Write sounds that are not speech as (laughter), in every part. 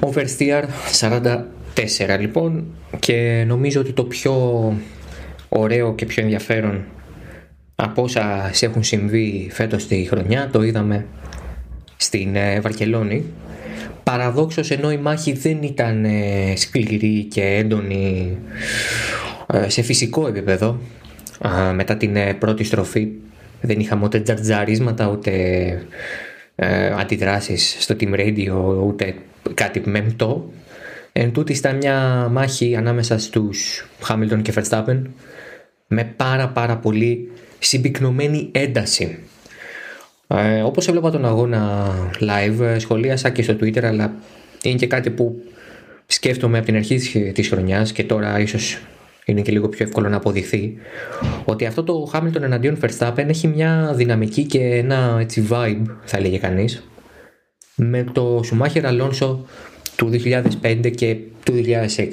Oversteer 44 λοιπόν και νομίζω ότι το πιο ωραίο και πιο ενδιαφέρον από όσα έχουν συμβεί φέτος τη χρονιά το είδαμε στην ε, Βαρκελόνη. Παραδόξως ενώ η μάχη δεν ήταν ε, σκληρή και έντονη ε, σε φυσικό επίπεδο μετά την πρώτη στροφή δεν είχαμε ούτε τζαρτζαρίσματα ούτε αντιδράσεις στο Team Radio ούτε κάτι μεμπτό Εν τούτη ήταν μια μάχη ανάμεσα στους Χάμιλτον και Verstappen με πάρα πάρα πολύ συμπυκνωμένη ένταση. Ε, όπως έβλεπα τον αγώνα live, σχολίασα και στο Twitter, αλλά είναι και κάτι που σκέφτομαι από την αρχή της χρονιάς και τώρα ίσως είναι και λίγο πιο εύκολο να αποδειχθεί ότι αυτό το Hamilton εναντίον Verstappen έχει μια δυναμική και ένα έτσι vibe θα έλεγε κανείς με το Schumacher Alonso του 2005 και του 2006.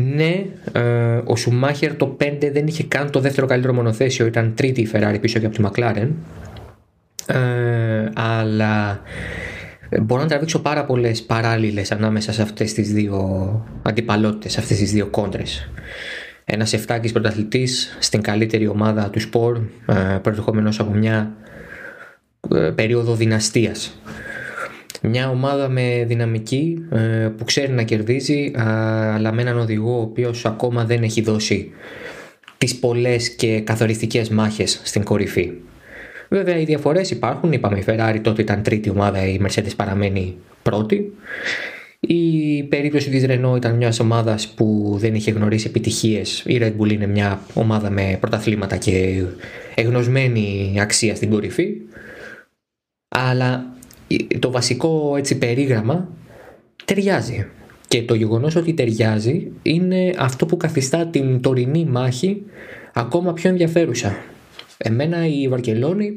Ναι, ε, ο Σουμάχερ το 5 δεν είχε καν το δεύτερο καλύτερο μονοθέσιο, ήταν τρίτη η Ferrari πίσω και από τη McLaren. Ε, αλλά μπορώ να τραβήξω πάρα πολλές παράλληλες ανάμεσα σε αυτές τις δύο αντιπαλότητες, σε αυτές τις δύο κόντρες. Ένας εφτάκης πρωταθλητής στην καλύτερη ομάδα του σπορ, ε, προερχόμενο από μια ε, περίοδο δυναστείας μια ομάδα με δυναμική ε, που ξέρει να κερδίζει αλλά με έναν οδηγό ο οποίος ακόμα δεν έχει δώσει τις πολλές και καθοριστικές μάχες στην κορυφή. Βέβαια οι διαφορές υπάρχουν, είπαμε η Ferrari τότε ήταν τρίτη ομάδα, η Mercedes παραμένει πρώτη. Η περίπτωση της Renault ήταν μιας ομάδας που δεν είχε γνωρίσει επιτυχίες. Η Red Bull είναι μια ομάδα με πρωταθλήματα και εγνωσμένη αξία στην κορυφή. Αλλά το βασικό έτσι περίγραμμα ταιριάζει. Και το γεγονός ότι ταιριάζει είναι αυτό που καθιστά την τωρινή μάχη ακόμα πιο ενδιαφέρουσα. Εμένα η Βαρκελόνη,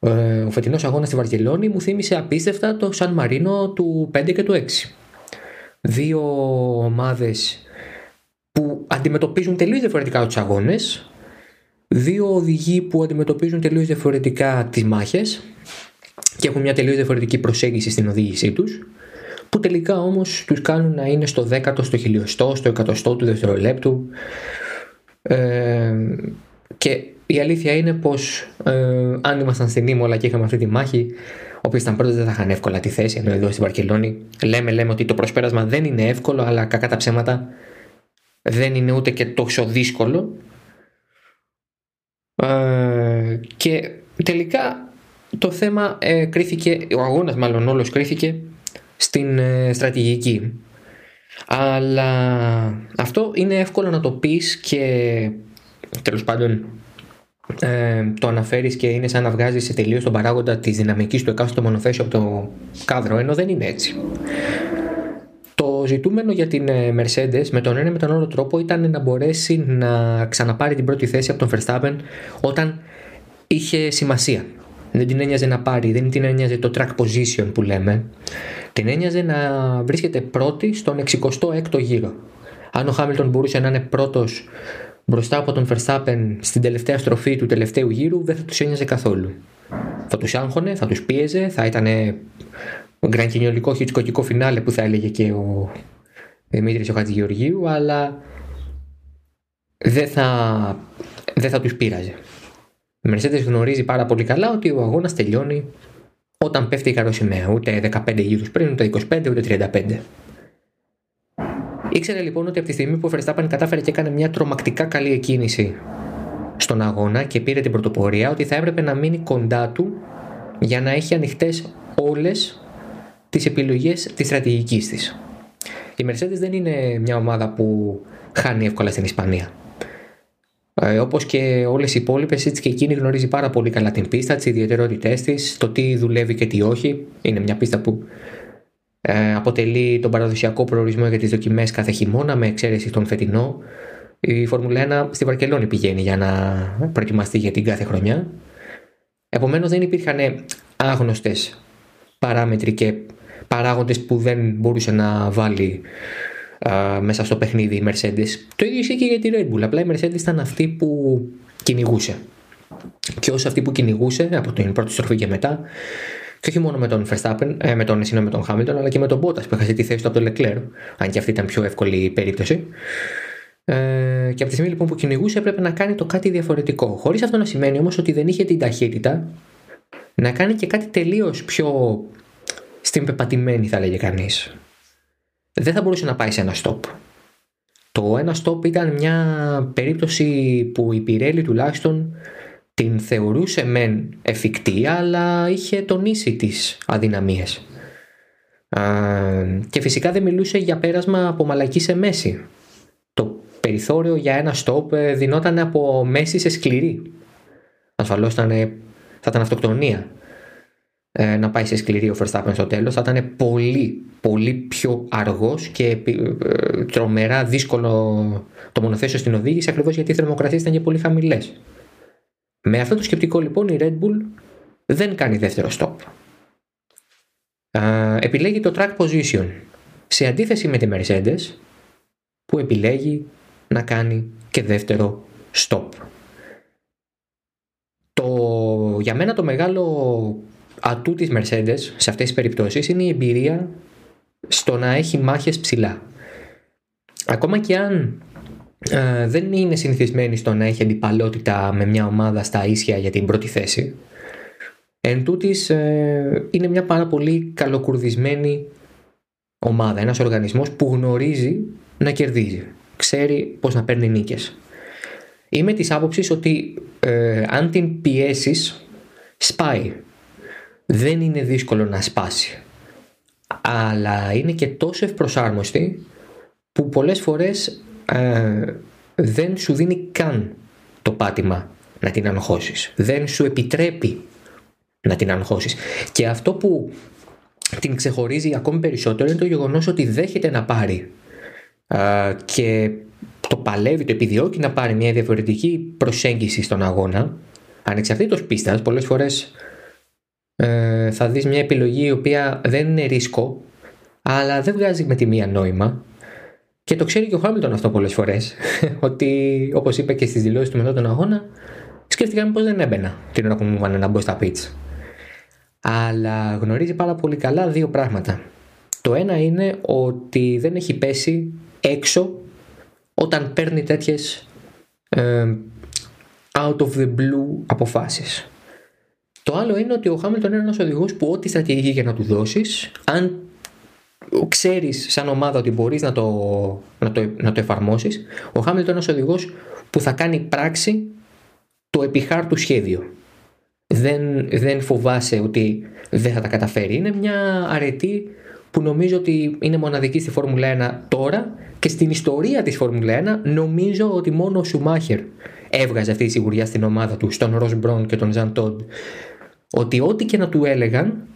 ε, ο φετινός αγώνας στη Βαρκελόνη μου θύμισε απίστευτα το Σαν Μαρίνο του 5 και του 6. Δύο ομάδες που αντιμετωπίζουν τελείως διαφορετικά τους αγώνες, δύο οδηγοί που αντιμετωπίζουν τελείως διαφορετικά τις μάχες και έχουν μια τελείως διαφορετική προσέγγιση στην οδήγησή τους που τελικά όμως τους κάνουν να είναι στο δέκατο, στο χιλιοστό, στο εκατοστό του δευτερολέπτου. Ε, και η αλήθεια είναι πως ε, αν ήμασταν στην Ήμολα και είχαμε αυτή τη μάχη Όποιοι ήταν πρώτοι δεν θα είχαν εύκολα τη θέση ενώ εδώ στην Βαρκελόνη λέμε, λέμε ότι το προσπέρασμα δεν είναι εύκολο αλλά κακά τα ψέματα δεν είναι ούτε και τόσο δύσκολο. Ε, και τελικά το θέμα ε, κρίθηκε, ο αγώνας μάλλον όλος κρίθηκε στην ε, στρατηγική. Αλλά αυτό είναι εύκολο να το πεις και τέλος πάντων ε, το αναφέρεις και είναι σαν να βγάζεις σε τελείως τον παράγοντα της δυναμικής του εκάστοτε μονοθέσιο από το κάδρο, ενώ δεν είναι έτσι. Το ζητούμενο για την ε, Mercedes με τον ένα με τον άλλο τρόπο ήταν να μπορέσει να ξαναπάρει την πρώτη θέση από τον Verstappen όταν είχε σημασία δεν την ένοιαζε να πάρει, δεν την ένοιαζε το track position που λέμε. Την ένοιαζε να βρίσκεται πρώτη στον 66ο γύρο. Αν ο Χάμιλτον μπορούσε να είναι πρώτος μπροστά από τον Verstappen στην τελευταία στροφή του τελευταίου γύρου, δεν θα τους ένοιαζε καθόλου. Θα τους άγχωνε, θα τους πίεζε, θα ήταν γκρανκινιολικό χιτσκοκικό φινάλε που θα έλεγε και ο Δημήτρης ο Χατζηγεωργίου, αλλά δεν θα, δεν θα τους πείραζε. Η Mercedes γνωρίζει πάρα πολύ καλά ότι ο αγώνας τελειώνει όταν πέφτει η καροσημαία. Ούτε 15 γύρους πριν, ούτε 25, ούτε 35. Ήξερε λοιπόν ότι από τη στιγμή που ο Verstappen κατάφερε και έκανε μια τρομακτικά καλή εκκίνηση στον αγώνα και πήρε την πρωτοπορία, ότι θα έπρεπε να μείνει κοντά του για να έχει ανοιχτές όλες τις επιλογές της στρατηγικής της. Η Mercedes δεν είναι μια ομάδα που χάνει εύκολα στην Ισπανία. Ε, Όπως και όλες οι υπόλοιπες, έτσι και εκείνη γνωρίζει πάρα πολύ καλά την πίστα, τι ιδιαιτερότητές της, το τι δουλεύει και τι όχι. Είναι μια πίστα που ε, αποτελεί τον παραδοσιακό προορισμό για τις δοκιμές κάθε χειμώνα, με εξαίρεση τον φετινό. Η Φόρμουλα 1 στη Βαρκελόνη πηγαίνει για να προετοιμαστεί για την κάθε χρονιά. Επομένως, δεν υπήρχαν άγνωστες παράμετροι και παράγοντες που δεν μπορούσε να βάλει μέσα στο παιχνίδι η Mercedes. Το ίδιο ισχύει και για τη Red Bull. Απλά η Mercedes ήταν αυτή που κυνηγούσε. Και όσο αυτή που κυνηγούσε από την πρώτη στροφή και μετά, Και όχι μόνο με τον Verstappen, ε, με τον, με τον Hamilton, αλλά και με τον Bottas που έχασε τη θέση του από τον Leclerc, αν και αυτή ήταν πιο εύκολη περίπτωση. Ε, και από τη στιγμή λοιπόν που κυνηγούσε έπρεπε να κάνει το κάτι διαφορετικό. Χωρίς αυτό να σημαίνει όμως ότι δεν είχε την ταχύτητα να κάνει και κάτι τελείως πιο στην πεπατημένη, θα λέγε κανείς. Δεν θα μπορούσε να πάει σε ένα stop. Το ένα stop ήταν μια περίπτωση που η Πιρέλη τουλάχιστον την θεωρούσε μεν εφικτή αλλά είχε τονίσει τις αδυναμίες. και φυσικά δεν μιλούσε για πέρασμα από μαλακή σε μέση. Το περιθώριο για ένα stop ε, δινόταν από μέση σε σκληρή. Ασφαλώς θα ήταν αυτοκτονία ε, να πάει σε σκληρή ο Verstappen στο τέλος. Θα ήταν πολύ, πολύ πιο αργός και ε, τρομερά δύσκολο το μονοθέσιο στην οδήγηση ακριβώς γιατί οι θερμοκρασίες ήταν και πολύ χαμηλές. Με αυτό το σκεπτικό λοιπόν η Red Bull δεν κάνει δεύτερο stop. επιλέγει το track position σε αντίθεση με τη Mercedes που επιλέγει να κάνει και δεύτερο stop. Το, για μένα το μεγάλο ατού της Mercedes σε αυτές τις περιπτώσεις είναι η εμπειρία στο να έχει μάχες ψηλά. Ακόμα και αν ε, δεν είναι συνηθισμένη στο να έχει αντιπαλότητα με μια ομάδα στα ίσια για την πρώτη θέση. Εν τούτης, ε, είναι μια πάρα πολύ καλοκουρδισμένη ομάδα, ένας οργανισμός που γνωρίζει να κερδίζει, ξέρει πώς να παίρνει νίκες. Είμαι της άποψης ότι ε, αν την πιέσεις σπάει. Δεν είναι δύσκολο να σπάσει. Αλλά είναι και τόσο ευπροσάρμοστη που πολλές φορές ε, δεν σου δίνει καν το πάτημα να την αγχώσεις. Δεν σου επιτρέπει να την αγχώσεις. Και αυτό που την ξεχωρίζει ακόμη περισσότερο είναι το γεγονός ότι δέχεται να πάρει ε, και το παλεύει, το επιδιώκει να πάρει μια διαφορετική προσέγγιση στον αγώνα ανεξαρτήτως πίστας, πολλές φορές ε, θα δεις μια επιλογή η οποία δεν είναι ρίσκο αλλά δεν βγάζει με τη μία νόημα και το ξέρει και ο Χάμιλτον αυτό πολλές φορές. (laughs) ότι όπως είπε και στις δηλώσεις του μετά τον αγώνα, σκέφτηκα πως δεν έμπαινα την ώρα που μου να μπω στα pitch. Αλλά γνωρίζει πάρα πολύ καλά δύο πράγματα. Το ένα είναι ότι δεν έχει πέσει έξω όταν παίρνει τέτοιες ε, out of the blue αποφάσεις. Το άλλο είναι ότι ο Χάμιλτον είναι ένας οδηγός που ό,τι στρατηγική για να του δώσεις, αν ξέρεις σαν ομάδα ότι μπορείς να το, να το, να το εφαρμόσεις, ο Χάμιλτον είναι ένας οδηγός που θα κάνει πράξη το επιχάρτου σχέδιο. Δεν, δεν φοβάσαι ότι δεν θα τα καταφέρει. Είναι μια αρετή που νομίζω ότι είναι μοναδική στη Φόρμουλα 1 τώρα και στην ιστορία της Φόρμουλα 1 νομίζω ότι μόνο ο Σουμάχερ έβγαζε αυτή τη σιγουριά στην ομάδα του, στον Ρος Μπρον και τον Ζαν Τόντ, ότι ό,τι και να του έλεγαν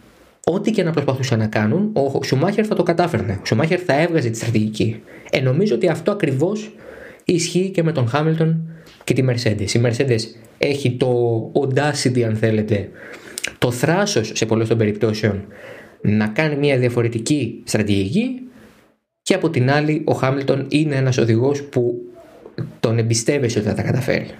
ό,τι και να προσπαθούσαν να κάνουν, ο Σουμάχερ θα το κατάφερνε. Ο Σουμάχερ θα έβγαζε τη στρατηγική. Ε, νομίζω ότι αυτό ακριβώς ισχύει και με τον Χάμιλτον και τη Mercedes. Η Mercedes έχει το audacity, αν θέλετε, το θράσος σε πολλές των περιπτώσεων να κάνει μια διαφορετική στρατηγική και από την άλλη ο Χάμιλτον είναι ένας οδηγός που τον εμπιστεύεσαι ότι θα τα καταφέρει.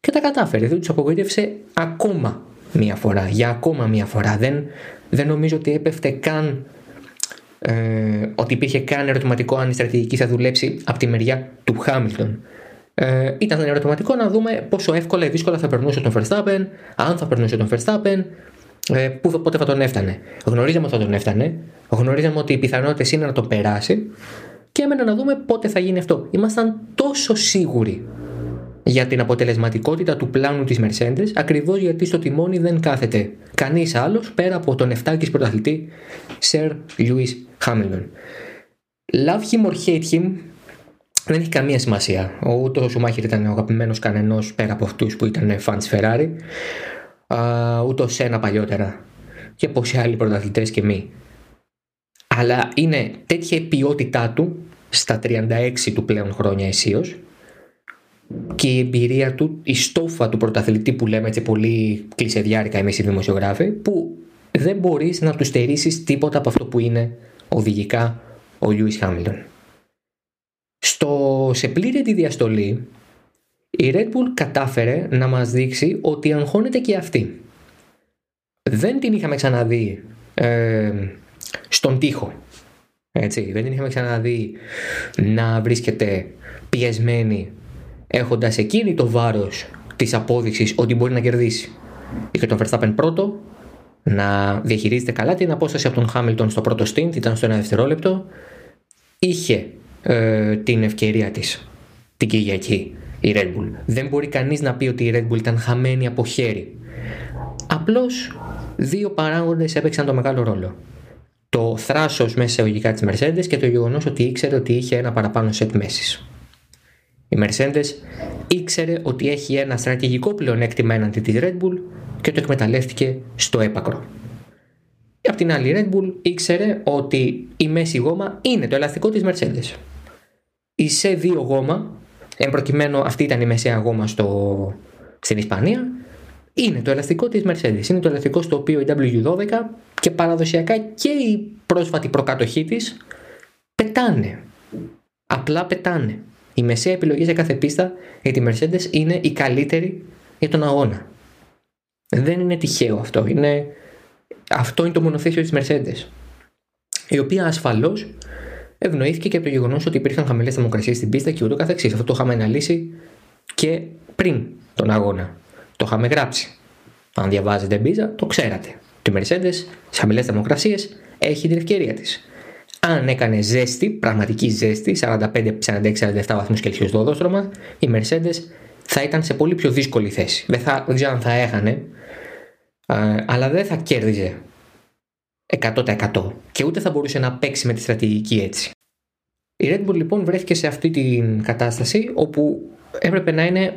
Και τα κατάφερε, δεν τους απογοήτευσε ακόμα μία φορά, για ακόμα μία φορά. Δεν, δεν νομίζω ότι έπεφτε καν ε, ότι υπήρχε καν ερωτηματικό αν η στρατηγική θα δουλέψει από τη μεριά του Χάμιλτον. Ε, ήταν ερωτηματικό να δούμε πόσο εύκολα ή δύσκολα θα περνούσε τον Verstappen, αν θα περνούσε τον Verstappen, ε, που, πότε θα τον έφτανε. Γνωρίζαμε ότι θα τον έφτανε, γνωρίζαμε ότι οι πιθανότητες είναι να τον περάσει και έμενα να δούμε πότε θα γίνει αυτό. Ήμασταν τόσο σίγουροι για την αποτελεσματικότητα του πλάνου της Mercedes ακριβώς γιατί στο τιμόνι δεν κάθεται κανείς άλλος πέρα από τον 7 πρωταθλητή Sir Lewis Hamilton. Love him or hate him δεν έχει καμία σημασία. Ούτε ο Σουμάχερ ήταν ο αγαπημένος κανενός πέρα από αυτούς που ήταν fans Ferrari, ούτε ο Σένα παλιότερα και πόσοι άλλοι πρωταθλητές και μη. Αλλά είναι τέτοια η ποιότητά του στα 36 του πλέον χρόνια αισίως και η εμπειρία του, η στόφα του πρωταθλητή που λέμε έτσι πολύ κλεισεδιάρικα εμείς οι δημοσιογράφοι, που δεν μπορείς να του στερήσεις τίποτα από αυτό που είναι οδηγικά ο Λιούις Χάμιλτον. Στο, σε πλήρη τη διαστολή, η Red Bull κατάφερε να μας δείξει ότι αγχώνεται και αυτή. δεν την είχαμε ξαναδεί ε, στον τοίχο. Έτσι, δεν την είχαμε ξαναδεί να βρίσκεται πιεσμένη έχοντας εκείνη το βάρος της απόδειξης ότι μπορεί να κερδίσει. Είχε τον Verstappen πρώτο, να διαχειρίζεται καλά την απόσταση από τον Χάμιλτον στο πρώτο stint, ήταν στο ένα δευτερόλεπτο. Είχε ε, την ευκαιρία της την Κυριακή η Red Bull. Δεν μπορεί κανείς να πει ότι η Red Bull ήταν χαμένη από χέρι. Απλώς δύο παράγοντες έπαιξαν το μεγάλο ρόλο. Το θράσος μέσα σε ογικά της Mercedes και το γεγονός ότι ήξερε ότι είχε ένα παραπάνω σετ μέσης. Η Mercedes ήξερε ότι έχει ένα στρατηγικό πλεονέκτημα έναντι της Red Bull και το εκμεταλλεύτηκε στο έπακρο. Απ' την άλλη η Red Bull ήξερε ότι η μέση γόμα είναι το ελαστικό της Mercedes. Η σε 2 γόμα, εν προκειμένου αυτή ήταν η μεσαία γόμα στο, στην Ισπανία, είναι το ελαστικό της Mercedes. Είναι το ελαστικό στο οποίο η W12 και παραδοσιακά και η πρόσφατη προκατοχή της πετάνε. Απλά πετάνε. Η μεσαία επιλογή σε κάθε πίστα για τη Mercedes είναι η καλύτερη για τον αγώνα. Δεν είναι τυχαίο αυτό. Είναι... Αυτό είναι το μονοθέσιο της Mercedes. Η οποία ασφαλώς ευνοήθηκε και από το γεγονός ότι υπήρχαν χαμηλές θερμοκρασίες στην πίστα και ούτω καθεξής. Αυτό το είχαμε αναλύσει και πριν τον αγώνα. Το είχαμε γράψει. Αν διαβάζετε μπίζα, το ξέρατε. Τη Mercedes σε χαμηλές θερμοκρασίες έχει την ευκαιρία της. Αν έκανε ζέστη, πραγματική ζέστη, 45, 46, 47 βαθμούς Κελσίους στο οδόστρωμα, η Mercedes θα ήταν σε πολύ πιο δύσκολη θέση. Δεν, θα, δεν ξέρω αν θα έχανε, αλλά δεν θα κέρδιζε 100% και ούτε θα μπορούσε να παίξει με τη στρατηγική έτσι. Η Red Bull λοιπόν βρέθηκε σε αυτή την κατάσταση όπου έπρεπε να είναι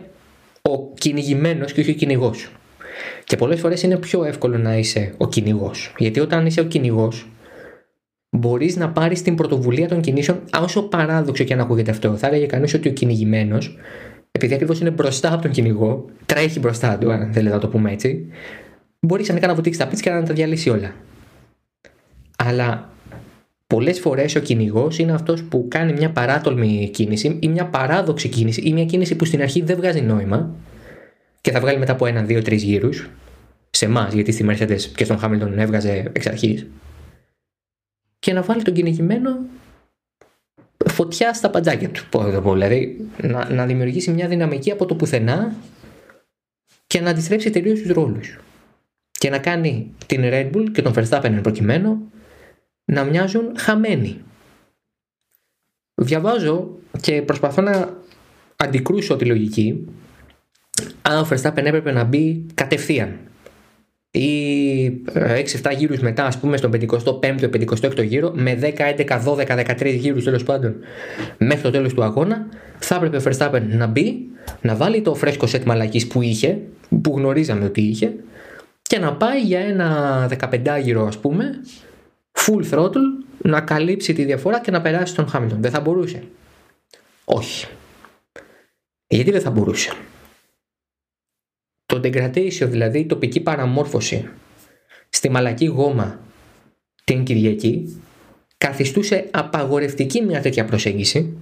ο κυνηγημένος και όχι ο κυνηγός. Και πολλές φορές είναι πιο εύκολο να είσαι ο κυνηγός. Γιατί όταν είσαι ο κυνηγός, μπορείς να πάρεις την πρωτοβουλία των κινήσεων, όσο παράδοξο και αν ακούγεται αυτό. Θα έλεγε κανείς ότι ο κυνηγημένος, επειδή ακριβώς είναι μπροστά από τον κυνηγό, τρέχει μπροστά του, αν θέλετε να το πούμε έτσι, μπορεί ξανά να βουτήξει τα πίτσα και να τα διαλύσει όλα. Αλλά πολλές φορές ο κυνηγός είναι αυτός που κάνει μια παράτολμη κίνηση ή μια παράδοξη κίνηση ή μια κίνηση που στην αρχή δεν βγάζει νόημα και θα βγάλει μετά από ένα, δύο, τρεις γύρους. Σε εμάς, γιατί στη Mercedes και στον Χάμιλτον έβγαζε εξ αρχής. Και να βάλει τον κυνηγημένο φωτιά στα παντζάκια του. Δηλαδή να, να δημιουργήσει μια δυναμική από το πουθενά και να αντιστρέψει τελείως τους ρόλους. Και να κάνει την Red Bull και τον Verstappen προκειμένου να μοιάζουν χαμένοι. Διαβάζω και προσπαθώ να αντικρούσω τη λογική αν ο Verstappen έπρεπε να μπει κατευθείαν ή 6-7 ε, γύρους μετά ας πούμε στον 55ο 56ο γύρο με 10, 11, 12, 13 γύρους τέλος πάντων μέχρι το τέλος του αγώνα θα έπρεπε ο Verstappen να μπει να βάλει το φρέσκο σετ μαλακής που είχε που γνωρίζαμε ότι είχε και να πάει για ένα 15 γύρο ας πούμε full throttle να καλύψει τη διαφορά και να περάσει τον Χάμιλτον. Δεν θα μπορούσε. Όχι. Γιατί δεν θα μπορούσε; Το degradation, δηλαδή η τοπική παραμόρφωση στη μαλακή γόμα την Κυριακή καθιστούσε απαγορευτική μια τέτοια προσέγγιση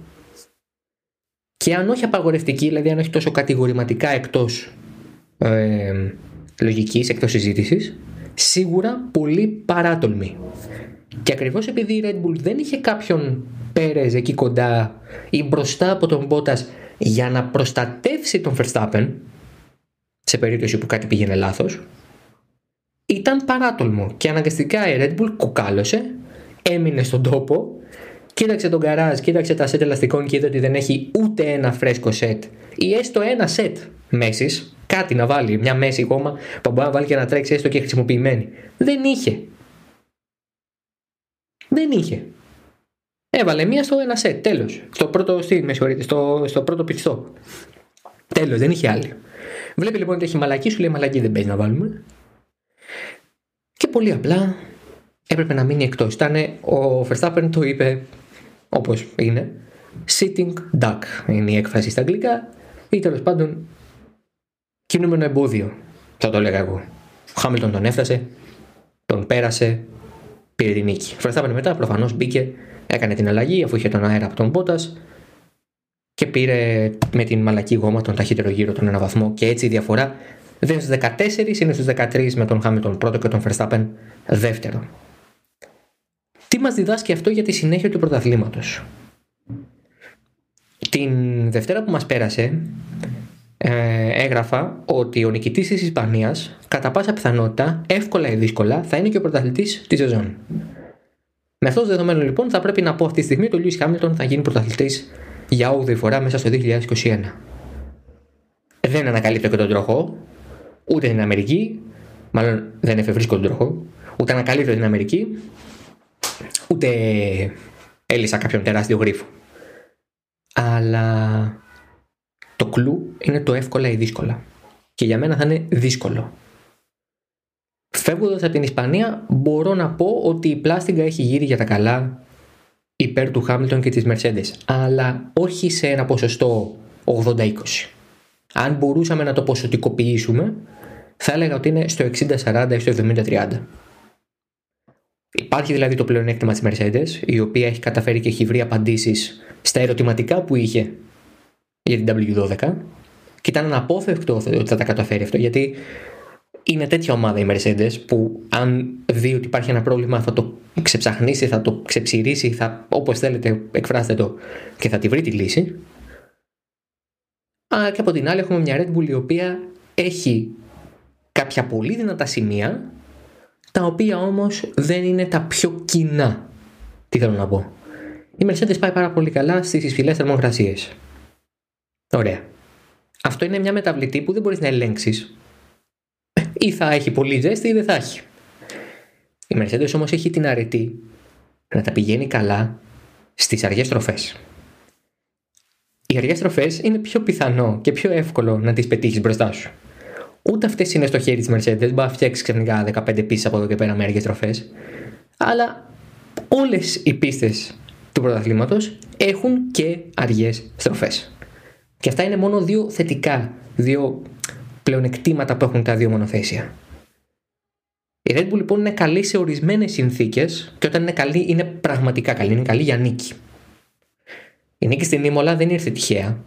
και αν όχι απαγορευτική, δηλαδή αν όχι τόσο κατηγορηματικά εκτός ε, λογικής, εκτός συζήτησης, σίγουρα πολύ παράτολμη. Και ακριβώς επειδή η Red Bull δεν είχε κάποιον Πέρε εκεί κοντά ή μπροστά από τον Μπότας για να προστατεύσει τον Verstappen σε περίπτωση που κάτι πήγαινε λάθος, ήταν παράτολμο και αναγκαστικά η Red Bull κουκάλωσε, έμεινε στον τόπο, κοίταξε τον καράζ, κοίταξε τα σετ ελαστικών και είδε ότι δεν έχει ούτε ένα φρέσκο σετ ή έστω ένα σετ μέσης, κάτι να βάλει, μια μέση κόμμα που μπορεί να βάλει και να τρέξει έστω και χρησιμοποιημένη. Δεν είχε. Δεν είχε. Έβαλε μία στο ένα σετ, τέλος. Στο πρώτο στυλ, με συγχωρείτε, στο, στο πρώτο πιστό. Τέλος, δεν είχε άλλη. Βλέπει λοιπόν ότι έχει μαλακή, σου λέει μαλακή δεν παίζει να βάλουμε. Και πολύ απλά έπρεπε να μείνει εκτός. Ήταν ο Verstappen το είπε όπως είναι. Sitting duck είναι η έκφραση στα αγγλικά ή τέλος πάντων κινούμενο εμπόδιο. Θα το έλεγα εγώ. Ο Χάμιλτον τον έφτασε, τον πέρασε, πήρε την νίκη. μετά προφανώς μπήκε, έκανε την αλλαγή αφού είχε τον αέρα από τον Μπότα και πήρε με την μαλακή γόμα τον ταχύτερο γύρο τον ένα βαθμό και έτσι η διαφορά δεν είναι στους 14, είναι στους 13 με τον Χάμιλτον πρώτο και τον Verstappen δεύτερο. Τι μας διδάσκει αυτό για τη συνέχεια του πρωταθλήματος; Την Δευτέρα που μας πέρασε ε, έγραφα ότι ο νικητής της Ισπανίας κατά πάσα πιθανότητα, εύκολα ή δύσκολα, θα είναι και ο πρωταθλητής της σεζόν. Με αυτός το δεδομένο λοιπόν θα πρέπει να πω αυτή τη στιγμή ότι ο Λιούις Χάμιλτον θα γίνει πρωταθλητής για 8η φορά μέσα στο 2021. Δεν ανακαλύπτω και τον τροχό, ούτε στην Αμερική, μάλλον δεν εφευρίσκω τον τροχό, ούτε ανακαλύπτω την Αμερική, ούτε έλυσα κάποιον τεράστιο γρίφο. Αλλά το κλου είναι το εύκολα ή δύσκολα. Και για μένα θα είναι δύσκολο. Φεύγοντας από την Ισπανία, μπορώ να πω ότι η πλάστιγκα έχει γύρει για τα καλά υπέρ του Χάμιλτον και της Mercedes, αλλά όχι σε ένα ποσοστό 80-20. Αν μπορούσαμε να το ποσοτικοποιήσουμε, θα έλεγα ότι είναι στο 60-40 ή στο 70-30. Υπάρχει δηλαδή το πλεονέκτημα της Mercedes, η οποία έχει καταφέρει και έχει βρει απαντήσεις στα ερωτηματικά που είχε για την W12 και ήταν αναπόφευκτο ότι θα τα καταφέρει αυτό γιατί είναι τέτοια ομάδα η Mercedes που αν δει ότι υπάρχει ένα πρόβλημα θα το ξεψαχνίσει, θα το ξεψηρίσει, θα, όπως θέλετε εκφράστε το και θα τη βρει τη λύση. Α, και από την άλλη έχουμε μια Red Bull η οποία έχει κάποια πολύ δυνατά σημεία τα οποία όμως δεν είναι τα πιο κοινά. Τι θέλω να πω. Η Mercedes πάει πάρα πολύ καλά στις υψηλές θερμοκρασίες. Ωραία. Αυτό είναι μια μεταβλητή που δεν μπορείς να ελέγξεις. Ή θα έχει πολύ ζέστη ή δεν θα έχει. Η Mercedes όμως έχει την αρετή να τα πηγαίνει καλά στις αργές τροφές. Οι αργές τροφές είναι πιο πιθανό και πιο εύκολο να τις πετύχεις μπροστά σου. Ούτε αυτές είναι στο χέρι της Mercedes. Μπορεί να φτιάξεις ξαφνικά 15 πίσει από εδώ και πέρα με αργές τροφέ. Αλλά όλες οι πίστες του πρωταθλήματος έχουν και αργές στροφές. Και αυτά είναι μόνο δύο θετικά, δύο πλεονεκτήματα που έχουν τα δύο μονοθέσια. Η Red Bull λοιπόν είναι καλή σε ορισμένες συνθήκες και όταν είναι καλή είναι πραγματικά καλή, είναι καλή για νίκη. Η νίκη στην Ήμολα δεν ήρθε τυχαία.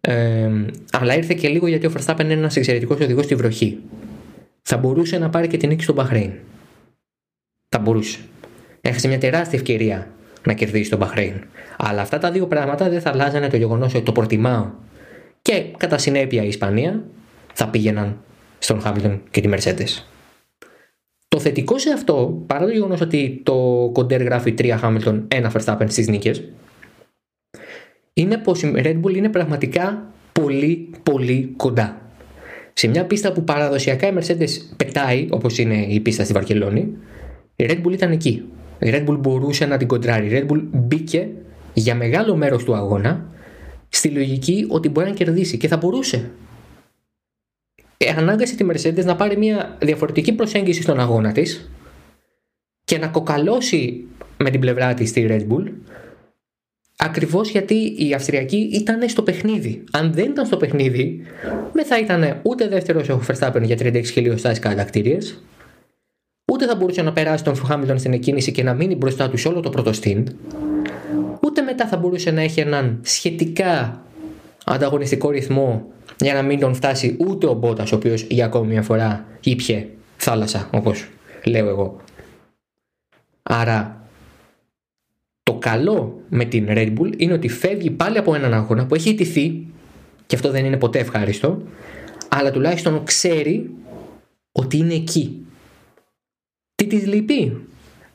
Ε, αλλά ήρθε και λίγο γιατί ο Verstappen είναι ένας εξαιρετικός οδηγός στη βροχή. Θα μπορούσε να πάρει και την νίκη στο Μπαχρέιν. Θα μπορούσε. Έχασε μια τεράστια ευκαιρία να κερδίσει τον Μπαχρέιν. Αλλά αυτά τα δύο πράγματα δεν θα αλλάζανε το γεγονός ότι το προτιμάω και κατά συνέπεια η Ισπανία θα πήγαιναν στον Χάμιλτον και τη Mercedes. Το θετικό σε αυτό, παρά το γεγονός ότι το κοντέρ γράφει 3 Χάμιλτον, 1 Verstappen στις νίκες, είναι πως η Red Bull είναι πραγματικά πολύ πολύ κοντά. Σε μια πίστα που παραδοσιακά η Mercedes πετάει, όπως είναι η πίστα στη Βαρκελόνη, η Red Bull ήταν εκεί. Η Red Bull μπορούσε να την κοντράρει. Η Red Bull μπήκε για μεγάλο μέρος του αγώνα στη λογική ότι μπορεί να κερδίσει και θα μπορούσε. Ε, ανάγκασε τη Mercedes να πάρει μια διαφορετική προσέγγιση στον αγώνα της και να κοκαλώσει με την πλευρά της τη Red Bull Ακριβώς γιατί η Αυστριακή ήταν στο παιχνίδι. Αν δεν ήταν στο παιχνίδι, δεν θα ήταν ούτε δεύτερος ο Verstappen για 36 χιλιοστάσει κατακτήριες, ούτε θα μπορούσε να περάσει τον Χάμιλτον στην εκκίνηση και να μείνει μπροστά τους σε όλο το πρώτο stint, ούτε μετά θα μπορούσε να έχει έναν σχετικά ανταγωνιστικό ρυθμό για να μην τον φτάσει ούτε ο Μπότας, ο οποίος για ακόμη μια φορά ήπια θάλασσα, όπως λέω εγώ. Άρα το καλό με την Red Bull είναι ότι φεύγει πάλι από έναν αγώνα που έχει ιτηθεί και αυτό δεν είναι ποτέ ευχάριστο, αλλά τουλάχιστον ξέρει ότι είναι εκεί. Τι της λείπει,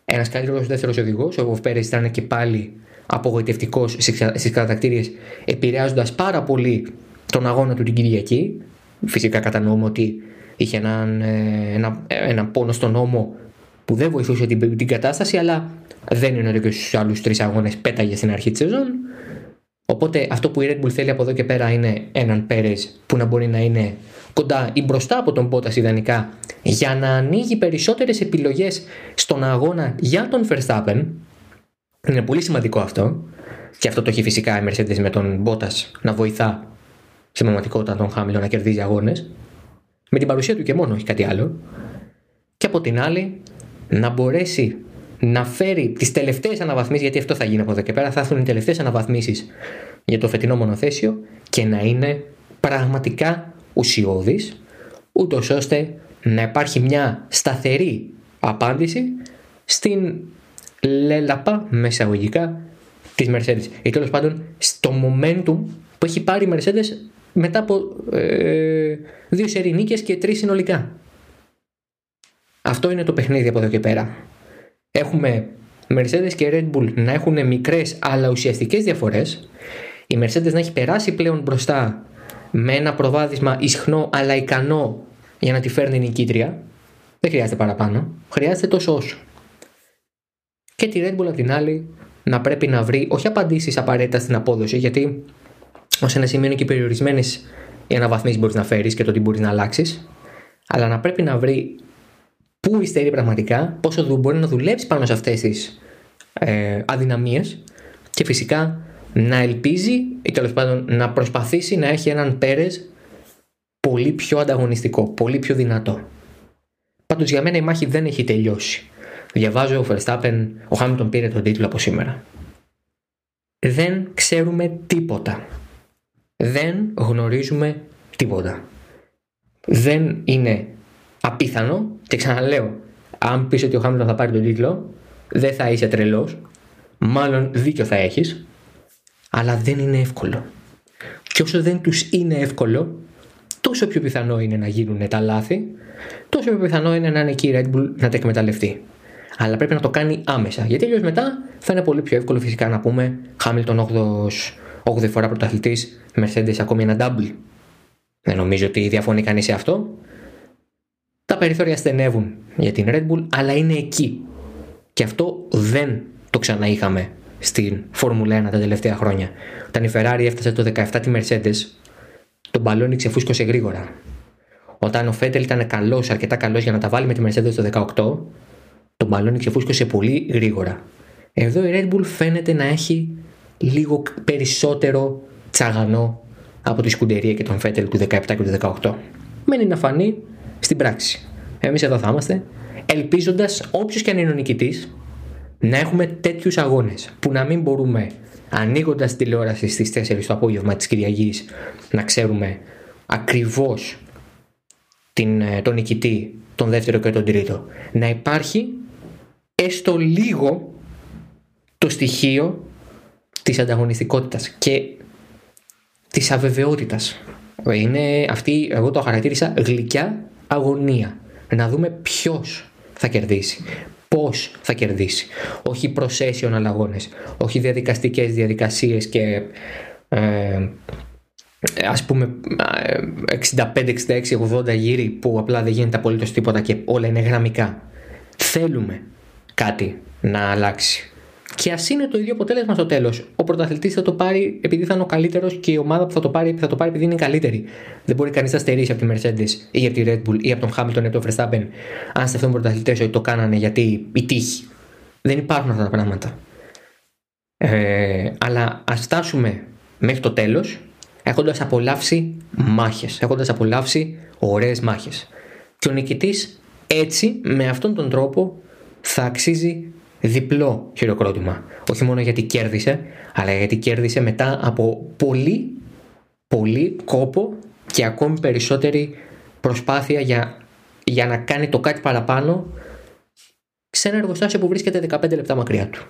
ένας καλύτερος δεύτερος οδηγός, ο Βοφ ήταν και πάλι απογοητευτικός στις κατακτήριες, επηρεάζοντας πάρα πολύ τον αγώνα του την Κυριακή. Φυσικά κατανοούμε ότι είχε έναν, ε, ένα, ένα πόνο στον νόμο που δεν βοηθούσε την, την κατάσταση, αλλά δεν είναι ότι και στους άλλους τρεις αγώνες πέταγε στην αρχή της σεζόν. Οπότε αυτό που η Red Bull θέλει από εδώ και πέρα είναι έναν Πέρες που να μπορεί να είναι κοντά ή μπροστά από τον Πότας ιδανικά για να ανοίγει περισσότερες επιλογές στον αγώνα για τον Verstappen. Είναι πολύ σημαντικό αυτό. Και αυτό το έχει φυσικά η Mercedes με τον Μπότα να βοηθά στην πραγματικότητα τον Χάμιλο να κερδίζει αγώνες. Με την παρουσία του και μόνο, όχι κάτι άλλο. Και από την άλλη να μπορέσει να φέρει τις τελευταίες αναβαθμίσεις, γιατί αυτό θα γίνει από εδώ και πέρα, θα έρθουν οι τελευταίες αναβαθμίσεις για το φετινό μονοθέσιο και να είναι πραγματικά ουσιώδης, ούτως ώστε να υπάρχει μια σταθερή απάντηση στην λέλαπα μεσαγωγικά της Mercedes ή τέλος πάντων στο momentum που έχει πάρει η Mercedes μετά από ε, δύο σερινίκες και τρεις συνολικά. Αυτό είναι το παιχνίδι από εδώ και πέρα. Έχουμε Mercedes και Red Bull να έχουν μικρές αλλά ουσιαστικές διαφορές. Η Mercedes να έχει περάσει πλέον μπροστά με ένα προβάδισμα ισχνό αλλά ικανό για να τη φέρνει νικήτρια. Δεν χρειάζεται παραπάνω. Χρειάζεται τόσο όσο. Και τη Red Bull απ' την άλλη να πρέπει να βρει όχι απαντήσεις απαραίτητα στην απόδοση γιατί ως ένα σημείο είναι και περιορισμένες οι αναβαθμίσεις μπορείς να φέρεις και το τι μπορείς να αλλάξεις, αλλά να πρέπει να βρει πού υστερεί πραγματικά, πόσο μπορεί να δουλέψει πάνω σε αυτές τις ε, αδυναμίες και φυσικά να ελπίζει ή τέλος πάντων να προσπαθήσει να έχει έναν Πέρες πολύ πιο ανταγωνιστικό, πολύ πιο δυνατό. Πάντως για μένα η μάχη δεν έχει τελειώσει. Διαβάζω ο Verstappen, ο Χάμιλτον πήρε τον τίτλο από σήμερα. Δεν ξέρουμε τίποτα δεν γνωρίζουμε τίποτα. Δεν είναι απίθανο και ξαναλέω, αν πεις ότι ο Χάμιλτον θα πάρει τον τίτλο, δεν θα είσαι τρελός, μάλλον δίκιο θα έχεις, αλλά δεν είναι εύκολο. Και όσο δεν τους είναι εύκολο, τόσο πιο πιθανό είναι να γίνουν τα λάθη, τόσο πιο πιθανό είναι να είναι εκεί η Red Bull να τα εκμεταλλευτεί. Αλλά πρέπει να το κάνει άμεσα. Γιατί αλλιώς μετά θα είναι πολύ πιο εύκολο φυσικά να πούμε Χάμιλτον 8η φορά πρωταθλητής, Mercedes ακόμη ένα double. Δεν νομίζω ότι διαφωνεί κανείς σε αυτό. Τα περιθώρια στενεύουν για την Red Bull, αλλά είναι εκεί. Και αυτό δεν το ξαναείχαμε στην Φόρμουλα 1 τα τελευταία χρόνια. Όταν η Ferrari έφτασε το 17 τη Mercedes, το μπαλόνι ξεφούσκωσε γρήγορα. Όταν ο Φέτελ ήταν καλός, αρκετά καλός για να τα βάλει με τη Mercedes το 18, το μπαλόνι ξεφούσκωσε πολύ γρήγορα. Εδώ η Red Bull φαίνεται να έχει λίγο περισσότερο τσαγανό από τη σκουντερία και τον Φέτελ του 17 και του 18. Μένει να φανεί στην πράξη. Εμείς εδώ θα είμαστε, ελπίζοντας όποιος και αν είναι ο νικητής, να έχουμε τέτοιους αγώνες που να μην μπορούμε ανοίγοντας τηλεόραση στις 4 το απόγευμα της Κυριακής να ξέρουμε ακριβώς ε, τον νικητή, τον δεύτερο και τον τρίτο. Να υπάρχει έστω λίγο το στοιχείο της ανταγωνιστικότητας και της αβεβαιότητας. Είναι αυτή, εγώ το χαρακτήρισα γλυκιά αγωνία. Να δούμε ποιος θα κερδίσει, πώς θα κερδίσει. Όχι procession αλλαγώνες, όχι διαδικαστικές διαδικασίες και ε, ας πούμε 65, 66, 80 γύρι που απλά δεν γίνεται απολύτως τίποτα και όλα είναι γραμμικά. Θέλουμε κάτι να αλλάξει. Και ας είναι το ίδιο αποτέλεσμα στο τέλος. Ο πρωταθλητής θα το πάρει επειδή θα είναι ο καλύτερος και η ομάδα που θα το πάρει θα το πάρει επειδή είναι η καλύτερη. Δεν μπορεί κανείς να στερήσει από τη Mercedes ή από τη Red Bull ή από τον Hamilton ή από τον Verstappen αν σε αυτόν τον πρωταθλητέ ότι το κάνανε γιατί η τύχη. Δεν υπάρχουν αυτά τα πράγματα. Ε, αλλά ας φτάσουμε μέχρι το τέλος έχοντας απολαύσει μάχες, έχοντας απολαύσει ωραίες μάχες. Και ο νικητής έτσι, με αυτόν τον τρόπο, θα αξίζει διπλό χειροκρότημα. Όχι μόνο γιατί κέρδισε, αλλά γιατί κέρδισε μετά από πολύ, πολύ κόπο και ακόμη περισσότερη προσπάθεια για, για να κάνει το κάτι παραπάνω σε ένα εργοστάσιο που βρίσκεται 15 λεπτά μακριά του.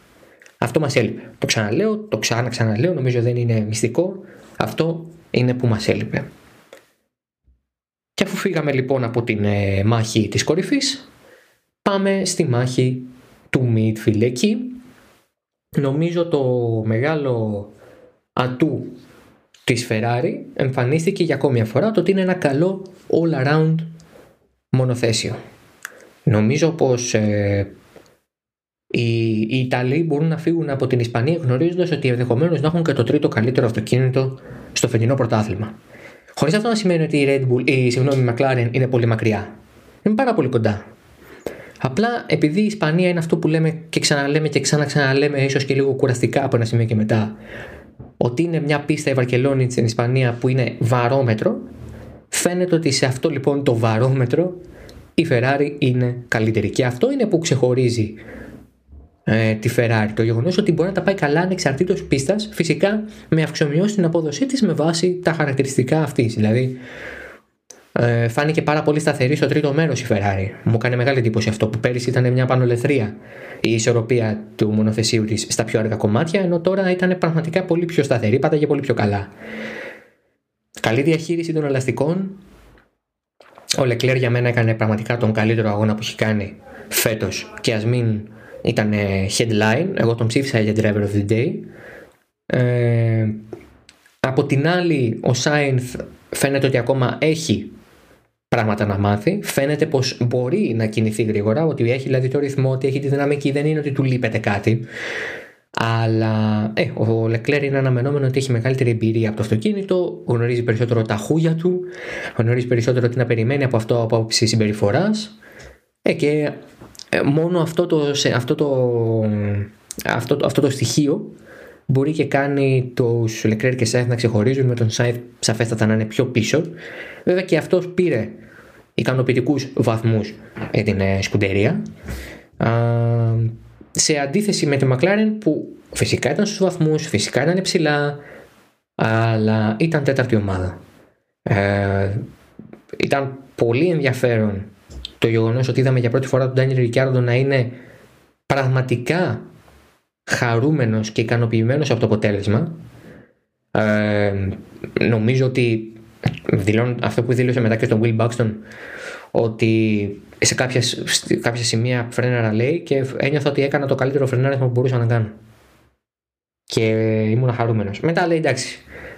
Αυτό μας έλειπε. Το ξαναλέω, το ξανα ξαναλέω, νομίζω δεν είναι μυστικό. Αυτό είναι που μας έλειπε. Και αφού φύγαμε λοιπόν από την ε, μάχη της κορυφής, πάμε στη μάχη του midfield. Εκεί νομίζω το μεγάλο ατού της Ferrari εμφανίστηκε για ακόμη μια φορά το ότι είναι ένα καλό all around μονοθέσιο. Νομίζω πως ε, οι, οι Ιταλοί μπορούν να φύγουν από την Ισπανία γνωρίζοντας ότι ενδεχομένως να έχουν και το τρίτο καλύτερο αυτοκίνητο στο φετινό πρωτάθλημα. Χωρίς αυτό να σημαίνει ότι η Red Bull, η, συγγνώμη, η McLaren είναι πολύ μακριά. Είναι πάρα πολύ κοντά. Απλά επειδή η Ισπανία είναι αυτό που λέμε και ξαναλέμε και ξαναξαναλέμε, ίσως και λίγο κουραστικά από ένα σημείο και μετά, ότι είναι μια πίστα η Βαρκελόνη στην Ισπανία που είναι βαρόμετρο, φαίνεται ότι σε αυτό λοιπόν το βαρόμετρο η Ferrari είναι καλύτερη. Και αυτό είναι που ξεχωρίζει ε, τη Ferrari. Το γεγονός ότι μπορεί να τα πάει καλά ανεξαρτήτως πίστας, φυσικά με αυξομοιώσεις την απόδοσή της με βάση τα χαρακτηριστικά αυτής. Δηλαδή, ε, φάνηκε πάρα πολύ σταθερή στο τρίτο μέρος η Ferrari. Μου έκανε μεγάλη εντύπωση αυτό που πέρυσι ήταν μια πανολεθρία η ισορροπία του μονοθεσίου της στα πιο αργά κομμάτια, ενώ τώρα ήταν πραγματικά πολύ πιο σταθερή, πάταγε πολύ πιο καλά. Καλή διαχείριση των ελαστικών. Ο Λεκλέρ για μένα έκανε πραγματικά τον καλύτερο αγώνα που έχει κάνει φέτος και ας μην ήταν headline. Εγώ τον ψήφισα για driver of the day. Ε, από την άλλη, ο Σάινθ φαίνεται ότι ακόμα έχει πράγματα να μάθει. Φαίνεται πως μπορεί να κινηθεί γρήγορα, ότι έχει δηλαδή το ρυθμό, ότι έχει τη δυναμική, δεν είναι ότι του λείπεται κάτι. Αλλά ε, ο Λεκλέρ είναι αναμενόμενο ότι έχει μεγαλύτερη εμπειρία από το αυτοκίνητο, γνωρίζει περισσότερο τα χούγια του, γνωρίζει περισσότερο τι να περιμένει από αυτό από άποψη συμπεριφοράς. Ε, και ε, μόνο αυτό το, αυτό, το, αυτό, αυτό το στοιχείο μπορεί και κάνει τους Λεκλέρ και Σάιθ να ξεχωρίζουν με τον Σάιθ σαφέστατα να είναι πιο πίσω. Βέβαια και αυτός πήρε ικανοποιητικούς βαθμούς για την ε, σκουντερία. Σε αντίθεση με τη Μακλάρεν που φυσικά ήταν στους βαθμούς, φυσικά ήταν ψηλά, αλλά ήταν τέταρτη ομάδα. Ε, ήταν πολύ ενδιαφέρον το γεγονός ότι είδαμε για πρώτη φορά τον Ντάνιελ Ρικιάρντο να είναι πραγματικά χαρούμενος και ικανοποιημένος από το αποτέλεσμα. Ε, νομίζω ότι δηλώνω, αυτό που δήλωσε μετά και στον Will Buxton ότι σε κάποια, κάποια σημεία φρέναρα λέει και ένιωθα ότι έκανα το καλύτερο φρενάρισμα που μπορούσα να κάνω. Και ήμουν χαρούμενος. Μετά λέει εντάξει,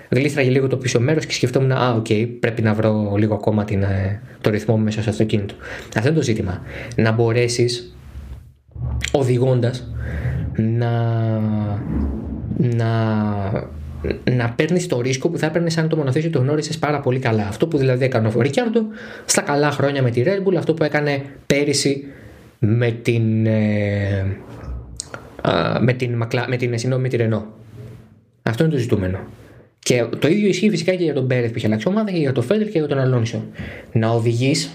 γλίστραγε λίγο το πίσω μέρος και σκεφτόμουν, Α, okay, πρέπει να βρω λίγο ακόμα την, ε, το ρυθμό μου μέσα στο αυτοκίνητο. Αυτό είναι το ζήτημα. Να μπορέσεις οδηγώντας να, να να παίρνεις το ρίσκο που θα έπαιρνες αν το μονοθέσιο το γνώρισες πάρα πολύ καλά. Αυτό που δηλαδή έκανε ο Ρικιάρντο στα καλά χρόνια με τη Red Bull, αυτό που έκανε πέρυσι με την. Ε, με την, με την, συγνώμη, με τη Renault. Αυτό είναι το ζητούμενο. Και το ίδιο ισχύει φυσικά και για τον Μπέρεθ που είχε αλλάξει ομάδα και για τον Φέντελ και για τον Αλόνισο. Να οδηγείς,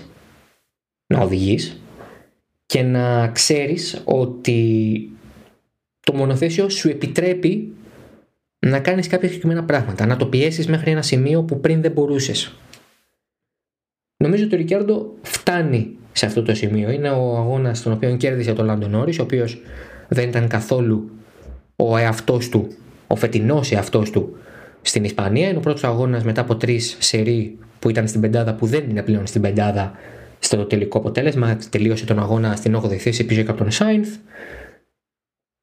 να οδηγείς και να ξέρεις ότι το μονοθέσιο σου επιτρέπει να κάνεις κάποια συγκεκριμένα πράγματα, να το πιέσεις μέχρι ένα σημείο που πριν δεν μπορούσες. Νομίζω ότι ο Ρικιάρντο φτάνει σε αυτό το σημείο. Είναι ο αγώνας στον οποίο κέρδισε τον Λάντον Νόρις, ο οποίος δεν ήταν καθόλου ο εαυτός του, ο φετινός εαυτός του στην Ισπανία. Είναι ο πρώτος αγώνας μετά από τρεις σερί που ήταν στην πεντάδα, που δεν είναι πλέον στην πεντάδα στο τελικό αποτέλεσμα. Τελείωσε τον αγώνα στην 8η θέση πίσω από τον Σάινθ.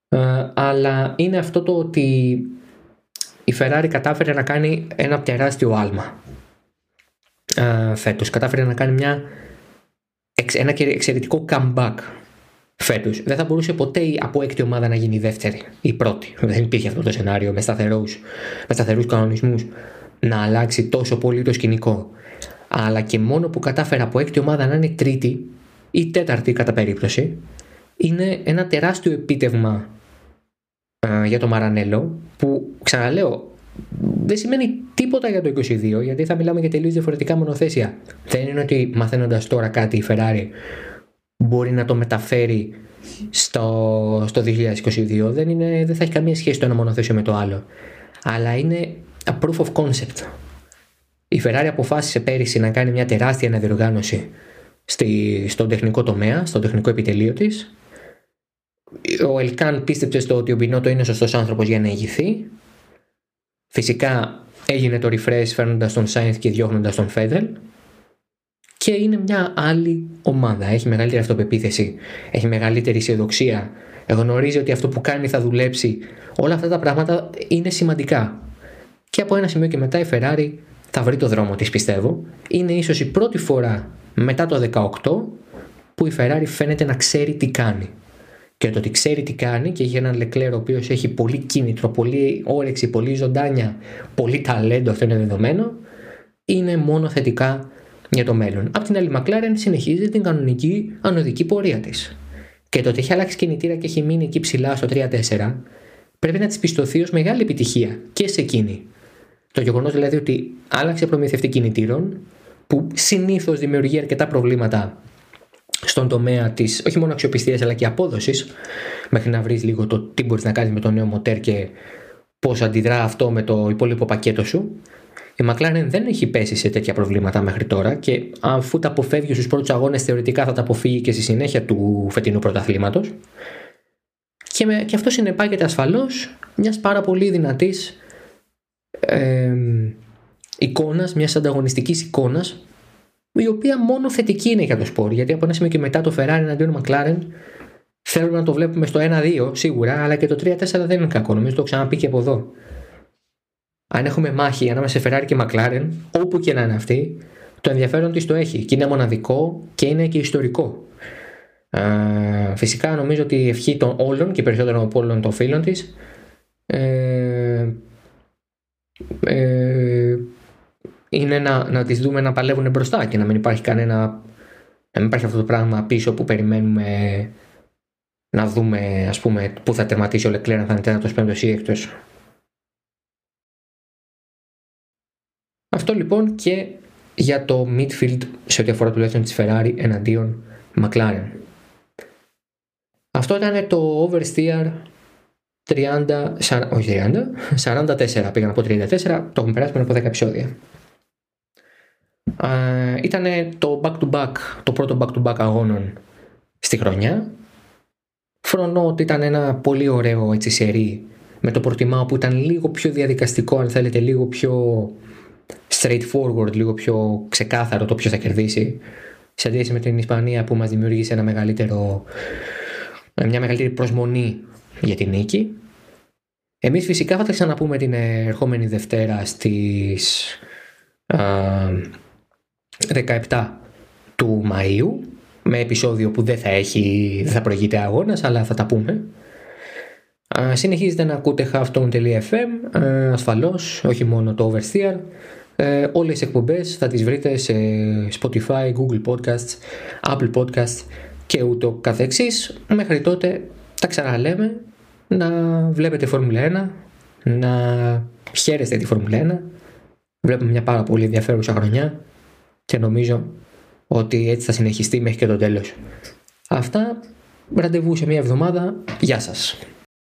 Ε, αλλά είναι αυτό το ότι η Ferrari κατάφερε να κάνει ένα τεράστιο άλμα ε, φέτος. Κατάφερε να κάνει μια, ένα εξαιρετικό comeback φέτος. Δεν θα μπορούσε ποτέ από έκτη ομάδα να γίνει η δεύτερη ή πρώτη. Δεν υπήρχε αυτό το σενάριο με σταθερούς, με σταθερούς κανονισμούς να αλλάξει τόσο πολύ το σκηνικό. Αλλά και μόνο που κατάφερε από έκτη ομάδα να είναι τρίτη ή τέταρτη κατά περίπτωση είναι ένα τεράστιο επίτευγμα ε, για το Μαρανέλο που ξαναλέω δεν σημαίνει τίποτα για το 22 γιατί θα μιλάμε για τελείως διαφορετικά μονοθέσια. Δεν είναι ότι μαθαίνοντας τώρα κάτι η Ferrari μπορεί να το μεταφέρει στο, στο 2022. Δεν, είναι, δεν θα έχει καμία σχέση το ένα μονοθέσιο με το άλλο. Αλλά είναι a proof of concept. Η Ferrari αποφάσισε πέρυσι να κάνει μια τεράστια αναδιοργάνωση στη, στον τεχνικό τομέα, στο τεχνικό επιτελείο της ο Ελκάν πίστεψε στο ότι ο Μπινότο είναι σωστός άνθρωπος για να ηγηθεί. Φυσικά έγινε το refresh φέρνοντας τον Σάινθ και διώχνοντας τον Φέδελ. Και είναι μια άλλη ομάδα. Έχει μεγαλύτερη αυτοπεποίθηση, έχει μεγαλύτερη αισιοδοξία. Γνωρίζει ότι αυτό που κάνει θα δουλέψει. Όλα αυτά τα πράγματα είναι σημαντικά. Και από ένα σημείο και μετά η Ferrari θα βρει το δρόμο της πιστεύω. Είναι ίσως η πρώτη φορά μετά το 18 που η Ferrari φαίνεται να ξέρει τι κάνει και το ότι ξέρει τι κάνει και έχει έναν Λεκλέρο ο οποίος έχει πολύ κίνητρο, πολύ όρεξη, πολύ ζωντάνια, πολύ ταλέντο, αυτό είναι δεδομένο, είναι μόνο θετικά για το μέλλον. Απ' την άλλη, Μακλάρεν συνεχίζει την κανονική ανωδική πορεία της. Και το ότι έχει αλλάξει κινητήρα και έχει μείνει εκεί ψηλά στο 3-4, πρέπει να της πιστωθεί ως μεγάλη επιτυχία και σε εκείνη. Το γεγονός δηλαδή ότι άλλαξε προμηθευτή κινητήρων, που συνήθως δημιουργεί αρκετά προβλήματα στον τομέα της όχι μόνο αξιοπιστίας αλλά και απόδοσης, μέχρι να βρεις λίγο το τι μπορείς να κάνεις με το νέο μοτέρ και πώς αντιδρά αυτό με το υπόλοιπο πακέτο σου. η McLaren δεν έχει πέσει σε τέτοια προβλήματα μέχρι τώρα και αφού τα αποφεύγει στους πρώτους αγώνες θεωρητικά θα τα αποφύγει και στη συνέχεια του φετινού πρωταθλήματος και, με, και αυτό συνεπάγεται ασφαλώς μιας πάρα πολύ δυνατής ε, εικόνας, μιας ανταγωνιστικής εικόνας η οποία μόνο θετική είναι για το σπορ γιατί από ένα σημείο και μετά το Ferrari εναντίον McLaren θέλουμε να το βλέπουμε στο 1-2 σίγουρα αλλά και το 3-4 δεν είναι κακό. Νομίζω το έχω ξαναπεί και από εδώ. Αν έχουμε μάχη ανάμεσα σε Ferrari και McLaren, όπου και να είναι αυτή, το ενδιαφέρον της το έχει και είναι μοναδικό και είναι και ιστορικό. Ε, φυσικά νομίζω ότι η ευχή των όλων και περισσότερο από όλων των φίλων της. Ε, ε, είναι να, να τις δούμε να παλεύουν μπροστά και να μην υπάρχει κανένα να μην υπάρχει αυτό το πράγμα πίσω που περιμένουμε να δούμε ας πούμε πού θα τερματίσει ο Λεκλέρ αν θα είναι τέταρτος, πέμπτος ή έκτος Αυτό λοιπόν και για το midfield σε ό,τι αφορά τουλάχιστον της Ferrari εναντίον McLaren. Αυτό ήταν το oversteer 30, 40, όχι 30, 44 πήγαν από 34, το έχουμε περάσει πριν από 10 επεισόδια. Uh, ήταν το back to back, το πρώτο back to back αγώνων στη χρονιά. Φρονώ ότι ήταν ένα πολύ ωραίο έτσι σερί με το προτιμάω που ήταν λίγο πιο διαδικαστικό αν θέλετε λίγο πιο straightforward, λίγο πιο ξεκάθαρο το ποιος θα κερδίσει. Σε αντίθεση με την Ισπανία που μας δημιούργησε ένα μεγαλύτερο, μια μεγαλύτερη προσμονή για την νίκη. Εμείς φυσικά θα τα ξαναπούμε την ερχόμενη Δευτέρα στις α, 17 του Μαΐου με επεισόδιο που δεν θα έχει, δεν θα προηγείται αγώνας αλλά θα τα πούμε. συνεχίζετε να ακούτε halftone.fm ασφαλώς, όχι μόνο το Oversteer ε, όλες τις εκπομπές θα τις βρείτε σε Spotify, Google Podcasts, Apple Podcasts και ούτω καθεξής. Μέχρι τότε τα ξαναλέμε να βλέπετε Φόρμουλα 1, να χαίρεστε τη Φόρμουλα 1. Βλέπουμε μια πάρα πολύ ενδιαφέρουσα χρονιά και νομίζω ότι έτσι θα συνεχιστεί μέχρι και το τέλος. Αυτά, ραντεβού σε μια εβδομάδα. Γεια σας.